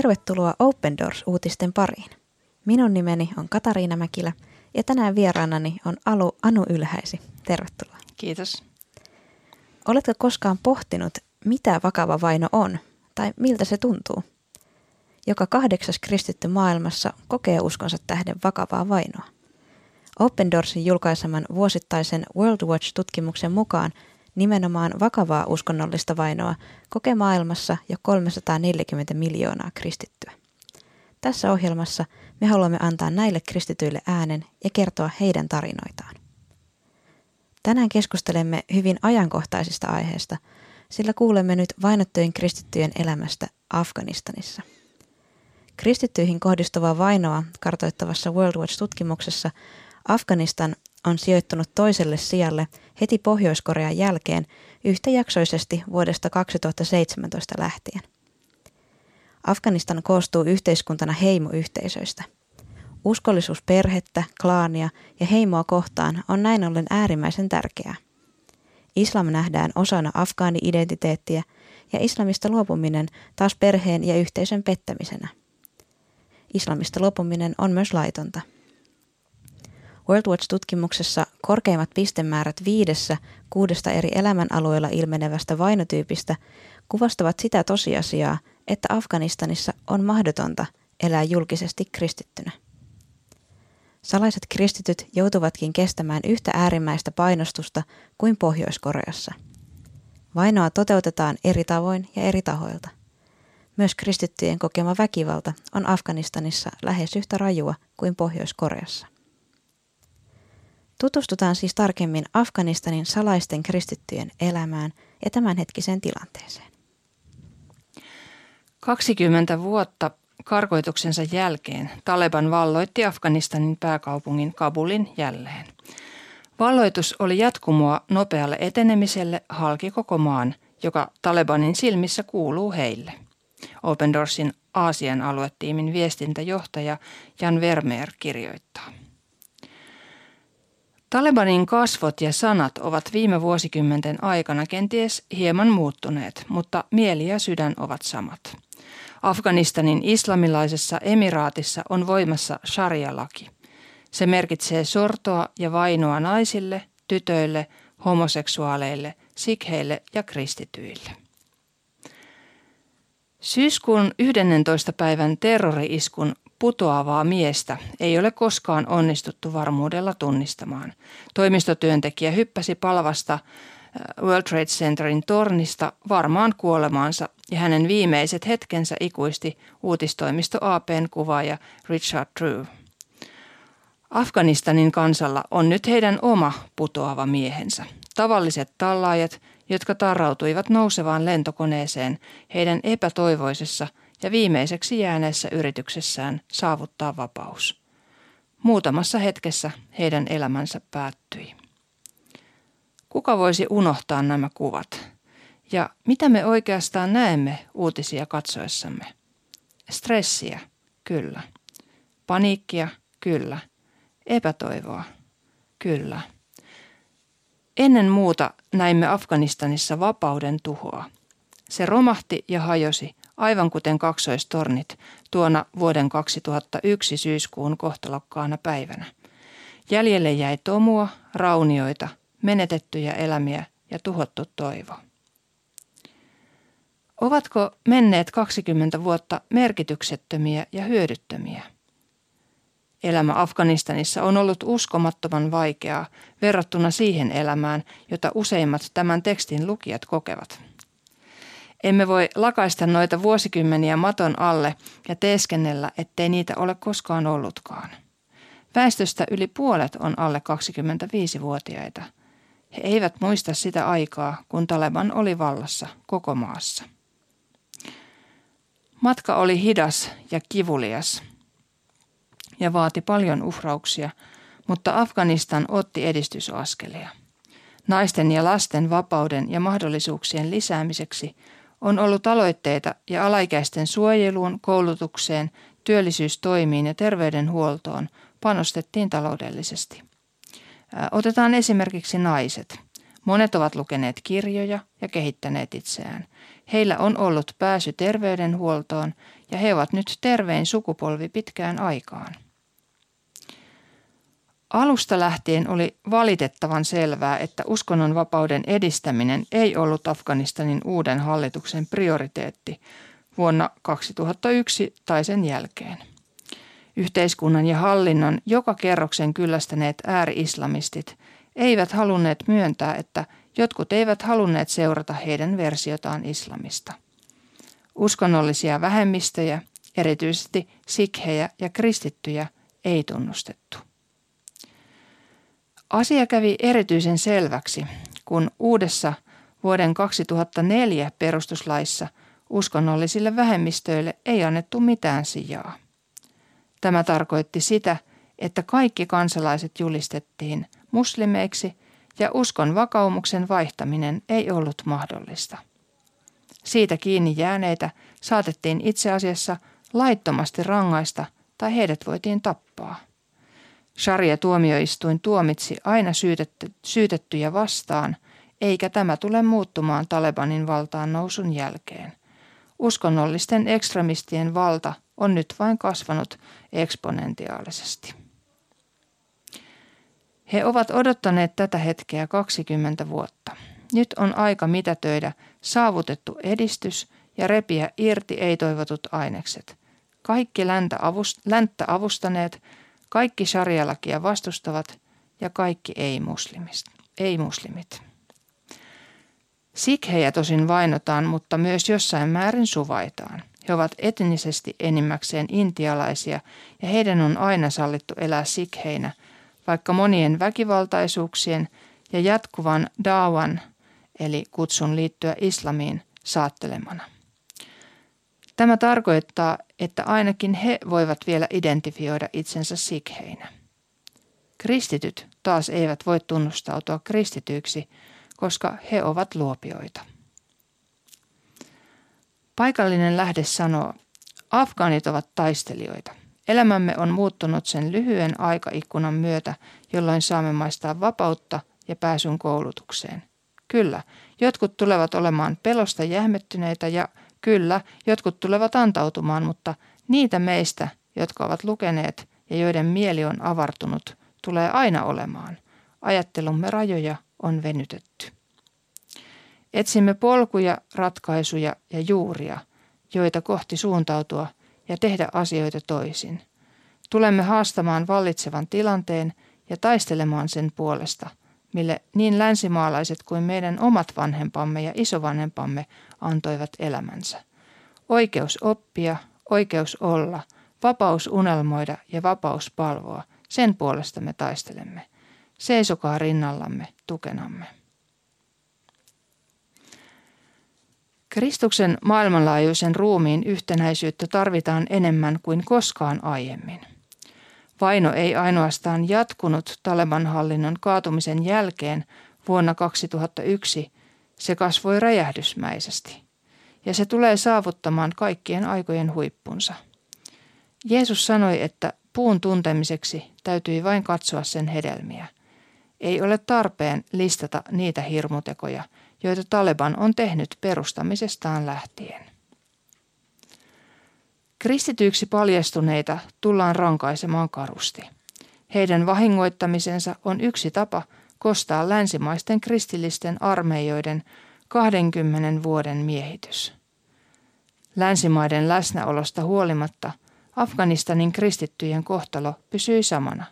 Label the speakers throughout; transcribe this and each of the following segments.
Speaker 1: Tervetuloa Open Doors-uutisten pariin. Minun nimeni on Katariina Mäkilä ja tänään vieraanani on Alu, Anu Ylhäisi. Tervetuloa.
Speaker 2: Kiitos.
Speaker 1: Oletko koskaan pohtinut, mitä vakava vaino on tai miltä se tuntuu? Joka kahdeksas kristitty maailmassa kokee uskonsa tähden vakavaa vainoa. Open Doorsin julkaiseman vuosittaisen World Watch-tutkimuksen mukaan nimenomaan vakavaa uskonnollista vainoa kokee maailmassa jo 340 miljoonaa kristittyä. Tässä ohjelmassa me haluamme antaa näille kristityille äänen ja kertoa heidän tarinoitaan. Tänään keskustelemme hyvin ajankohtaisista aiheista, sillä kuulemme nyt vainottujen kristittyjen elämästä Afganistanissa. Kristittyihin kohdistuvaa vainoa kartoittavassa World Watch-tutkimuksessa Afganistan on sijoittunut toiselle sijalle heti Pohjois-Korean jälkeen yhtäjaksoisesti vuodesta 2017 lähtien. Afganistan koostuu yhteiskuntana heimoyhteisöistä. Uskollisuus perhettä, klaania ja heimoa kohtaan on näin ollen äärimmäisen tärkeää. Islam nähdään osana afgaani-identiteettiä ja islamista luopuminen taas perheen ja yhteisön pettämisenä. Islamista luopuminen on myös laitonta. World Watch-tutkimuksessa korkeimmat pistemäärät viidessä kuudesta eri elämänalueella ilmenevästä vainotyypistä kuvastavat sitä tosiasiaa, että Afganistanissa on mahdotonta elää julkisesti kristittynä. Salaiset kristityt joutuvatkin kestämään yhtä äärimmäistä painostusta kuin Pohjois-Koreassa. Vainoa toteutetaan eri tavoin ja eri tahoilta. Myös kristittyjen kokema väkivalta on Afganistanissa lähes yhtä rajua kuin Pohjois-Koreassa. Tutustutaan siis tarkemmin Afganistanin salaisten kristittyjen elämään ja tämänhetkiseen tilanteeseen.
Speaker 2: 20 vuotta karkoituksensa jälkeen Taleban valloitti Afganistanin pääkaupungin Kabulin jälleen. Valloitus oli jatkumoa nopealle etenemiselle halki koko maan, joka Talebanin silmissä kuuluu heille. Open Doorsin Aasian aluetiimin viestintäjohtaja Jan Vermeer kirjoittaa. Talebanin kasvot ja sanat ovat viime vuosikymmenten aikana kenties hieman muuttuneet, mutta mieli ja sydän ovat samat. Afganistanin islamilaisessa emiraatissa on voimassa sharia-laki. Se merkitsee sortoa ja vainoa naisille, tytöille, homoseksuaaleille, sikheille ja kristityille. Syyskuun 11. päivän terrori-iskun putoavaa miestä ei ole koskaan onnistuttu varmuudella tunnistamaan. Toimistotyöntekijä hyppäsi palavasta äh, World Trade Centerin tornista varmaan kuolemaansa ja hänen viimeiset hetkensä ikuisti uutistoimisto APn kuvaaja Richard Drew. Afganistanin kansalla on nyt heidän oma putoava miehensä. Tavalliset tallaajat, jotka tarrautuivat nousevaan lentokoneeseen heidän epätoivoisessa – ja viimeiseksi jääneessä yrityksessään saavuttaa vapaus. Muutamassa hetkessä heidän elämänsä päättyi. Kuka voisi unohtaa nämä kuvat? Ja mitä me oikeastaan näemme uutisia katsoessamme? Stressiä, kyllä. Paniikkia, kyllä. Epätoivoa, kyllä. Ennen muuta näimme Afganistanissa vapauden tuhoa. Se romahti ja hajosi aivan kuten kaksoistornit tuona vuoden 2001 syyskuun kohtalokkaana päivänä. Jäljelle jäi tomua, raunioita, menetettyjä elämiä ja tuhottu toivo. Ovatko menneet 20 vuotta merkityksettömiä ja hyödyttömiä? Elämä Afganistanissa on ollut uskomattoman vaikeaa verrattuna siihen elämään, jota useimmat tämän tekstin lukijat kokevat. Emme voi lakaista noita vuosikymmeniä maton alle ja teeskennellä, ettei niitä ole koskaan ollutkaan. Väestöstä yli puolet on alle 25-vuotiaita. He eivät muista sitä aikaa, kun Taleban oli vallassa koko maassa. Matka oli hidas ja kivulias ja vaati paljon uhrauksia, mutta Afganistan otti edistysaskelia. Naisten ja lasten vapauden ja mahdollisuuksien lisäämiseksi – on ollut aloitteita ja alaikäisten suojeluun, koulutukseen, työllisyystoimiin ja terveydenhuoltoon panostettiin taloudellisesti. Otetaan esimerkiksi naiset. Monet ovat lukeneet kirjoja ja kehittäneet itseään. Heillä on ollut pääsy terveydenhuoltoon ja he ovat nyt tervein sukupolvi pitkään aikaan. Alusta lähtien oli valitettavan selvää, että uskonnonvapauden edistäminen ei ollut Afganistanin uuden hallituksen prioriteetti vuonna 2001 tai sen jälkeen. Yhteiskunnan ja hallinnon joka kerroksen kyllästäneet ääri-islamistit eivät halunneet myöntää, että jotkut eivät halunneet seurata heidän versiotaan islamista. Uskonnollisia vähemmistöjä, erityisesti sikhejä ja kristittyjä, ei tunnustettu. Asia kävi erityisen selväksi, kun uudessa vuoden 2004 perustuslaissa uskonnollisille vähemmistöille ei annettu mitään sijaa. Tämä tarkoitti sitä, että kaikki kansalaiset julistettiin muslimeiksi ja uskon vakaumuksen vaihtaminen ei ollut mahdollista. Siitä kiinni jääneitä saatettiin itse asiassa laittomasti rangaista tai heidät voitiin tappaa. Sharia-tuomioistuin tuomitsi aina syytetty, syytettyjä vastaan, eikä tämä tule muuttumaan Talebanin valtaan nousun jälkeen. Uskonnollisten ekstremistien valta on nyt vain kasvanut eksponentiaalisesti. He ovat odottaneet tätä hetkeä 20 vuotta. Nyt on aika mitätöidä saavutettu edistys ja repiä irti ei-toivotut ainekset. Kaikki länttä avustaneet kaikki sarjalakia vastustavat ja kaikki ei-muslimit. Sikhejä tosin vainotaan, mutta myös jossain määrin suvaitaan. He ovat etnisesti enimmäkseen intialaisia ja heidän on aina sallittu elää sikheinä, vaikka monien väkivaltaisuuksien ja jatkuvan dawan eli kutsun liittyä islamiin saattelemana. Tämä tarkoittaa, että ainakin he voivat vielä identifioida itsensä sikheinä. Kristityt taas eivät voi tunnustautua kristityiksi, koska he ovat luopioita. Paikallinen lähde sanoo, Afgaanit ovat taistelijoita. Elämämme on muuttunut sen lyhyen aikaikkunan myötä, jolloin saamme maistaa vapautta ja pääsyn koulutukseen. Kyllä, jotkut tulevat olemaan pelosta jähmettyneitä ja Kyllä, jotkut tulevat antautumaan, mutta niitä meistä, jotka ovat lukeneet ja joiden mieli on avartunut, tulee aina olemaan. Ajattelumme rajoja on venytetty. Etsimme polkuja, ratkaisuja ja juuria, joita kohti suuntautua ja tehdä asioita toisin. Tulemme haastamaan vallitsevan tilanteen ja taistelemaan sen puolesta – mille niin länsimaalaiset kuin meidän omat vanhempamme ja isovanhempamme antoivat elämänsä. Oikeus oppia, oikeus olla, vapaus unelmoida ja vapaus palvoa, sen puolesta me taistelemme. Seisokaa rinnallamme, tukenamme. Kristuksen maailmanlaajuisen ruumiin yhtenäisyyttä tarvitaan enemmän kuin koskaan aiemmin. Vaino ei ainoastaan jatkunut Taleban hallinnon kaatumisen jälkeen vuonna 2001, se kasvoi räjähdysmäisesti. Ja se tulee saavuttamaan kaikkien aikojen huippunsa. Jeesus sanoi, että puun tuntemiseksi täytyi vain katsoa sen hedelmiä. Ei ole tarpeen listata niitä hirmutekoja, joita Taleban on tehnyt perustamisestaan lähtien. Kristityiksi paljastuneita tullaan rankaisemaan karusti. Heidän vahingoittamisensa on yksi tapa kostaa länsimaisten kristillisten armeijoiden 20 vuoden miehitys. Länsimaiden läsnäolosta huolimatta Afganistanin kristittyjen kohtalo pysyi samana.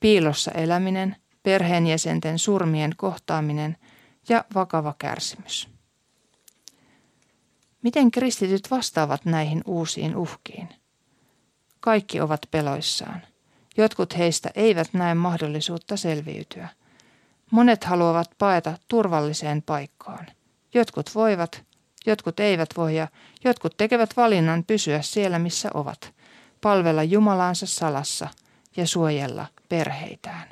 Speaker 2: Piilossa eläminen, perheenjäsenten surmien kohtaaminen ja vakava kärsimys. Miten kristityt vastaavat näihin uusiin uhkiin? Kaikki ovat peloissaan. Jotkut heistä eivät näe mahdollisuutta selviytyä. Monet haluavat paeta turvalliseen paikkaan. Jotkut voivat, jotkut eivät voi ja jotkut tekevät valinnan pysyä siellä, missä ovat, palvella Jumalaansa salassa ja suojella perheitään.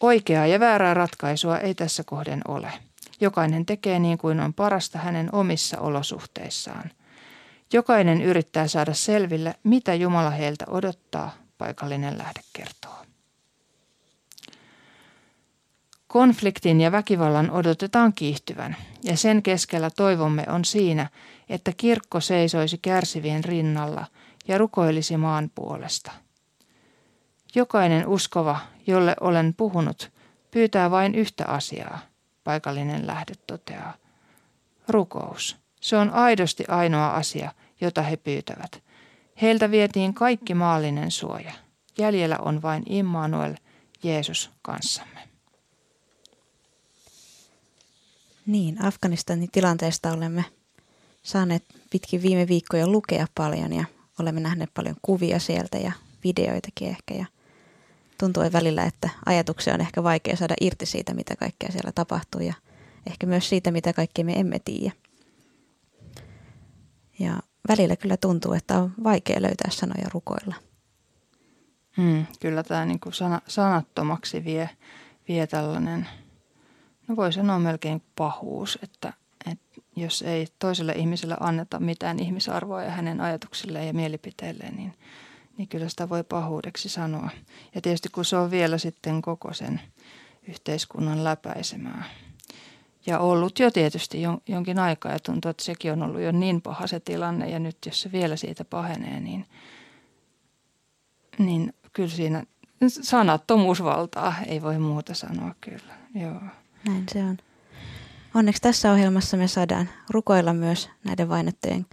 Speaker 2: Oikeaa ja väärää ratkaisua ei tässä kohden ole. Jokainen tekee niin kuin on parasta hänen omissa olosuhteissaan. Jokainen yrittää saada selville, mitä Jumala heiltä odottaa, paikallinen lähde kertoo. Konfliktin ja väkivallan odotetaan kiihtyvän, ja sen keskellä toivomme on siinä, että kirkko seisoisi kärsivien rinnalla ja rukoilisi maan puolesta. Jokainen uskova, jolle olen puhunut, pyytää vain yhtä asiaa, paikallinen lähde toteaa. Rukous. Se on aidosti ainoa asia, jota he pyytävät. Heiltä vietiin kaikki maallinen suoja. Jäljellä on vain Immanuel, Jeesus kanssamme.
Speaker 1: Niin, Afganistanin tilanteesta olemme saaneet pitkin viime viikkoja lukea paljon ja olemme nähneet paljon kuvia sieltä ja videoitakin ehkä. Ja tuntuu välillä, että ajatuksia on ehkä vaikea saada irti siitä, mitä kaikkea siellä tapahtuu ja ehkä myös siitä, mitä kaikkea me emme tiedä. Ja välillä kyllä tuntuu, että on vaikea löytää sanoja rukoilla.
Speaker 2: Hmm, kyllä tämä niin kuin sana, sanattomaksi vie, vie tällainen, no voi sanoa melkein pahuus, että, että jos ei toiselle ihmiselle anneta mitään ihmisarvoa ja hänen ajatuksilleen ja mielipiteilleen, niin, niin kyllä sitä voi pahuudeksi sanoa. Ja tietysti kun se on vielä sitten koko sen yhteiskunnan läpäisemää. Ja ollut jo tietysti jonkin aikaa ja tuntuu, että sekin on ollut jo niin paha se tilanne ja nyt jos se vielä siitä pahenee, niin, niin kyllä siinä sanattomuus valtaa, ei voi muuta sanoa kyllä. Joo.
Speaker 1: Näin se on. Onneksi tässä ohjelmassa me saadaan rukoilla myös näiden vainottujen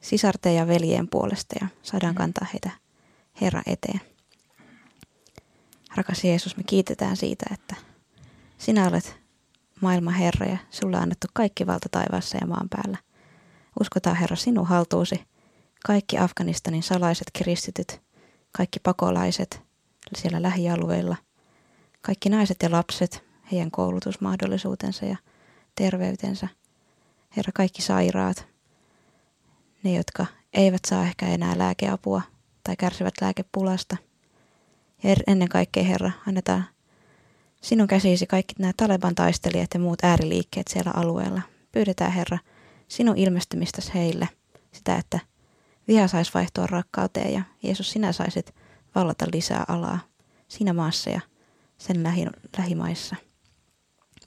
Speaker 1: sisarten ja veljen puolesta ja saadaan mm. kantaa heitä Herra eteen. Rakas Jeesus, me kiitetään siitä, että sinä olet maailman Herra ja sulla on annettu kaikki valta taivaassa ja maan päällä. Uskotaan Herra sinun haltuusi, kaikki Afganistanin salaiset kristityt, kaikki pakolaiset siellä lähialueilla, kaikki naiset ja lapset, heidän koulutusmahdollisuutensa ja terveytensä. Herra, kaikki sairaat, ne, jotka eivät saa ehkä enää lääkeapua tai kärsivät lääkepulasta. Ja ennen kaikkea, Herra, annetaan sinun käsisi kaikki nämä Taleban taistelijat ja muut ääriliikkeet siellä alueella. Pyydetään, Herra, sinun ilmestymistäsi heille, sitä, että viha saisi vaihtua rakkauteen ja Jeesus, sinä saisit vallata lisää alaa siinä maassa ja sen lähi, lähimaissa.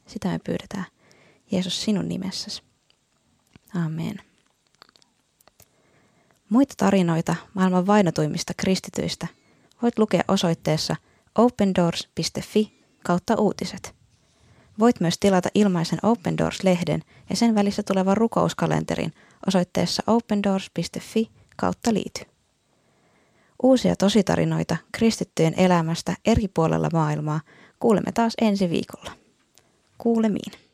Speaker 1: Sitä me pyydetään. Jeesus sinun nimessäsi. Amen. Muita tarinoita maailman vainotuimmista kristityistä voit lukea osoitteessa opendoors.fi kautta uutiset. Voit myös tilata ilmaisen Open Doors-lehden ja sen välissä tulevan rukouskalenterin osoitteessa opendoors.fi kautta liity. Uusia tositarinoita kristittyjen elämästä eri puolella maailmaa kuulemme taas ensi viikolla. Kuulemiin.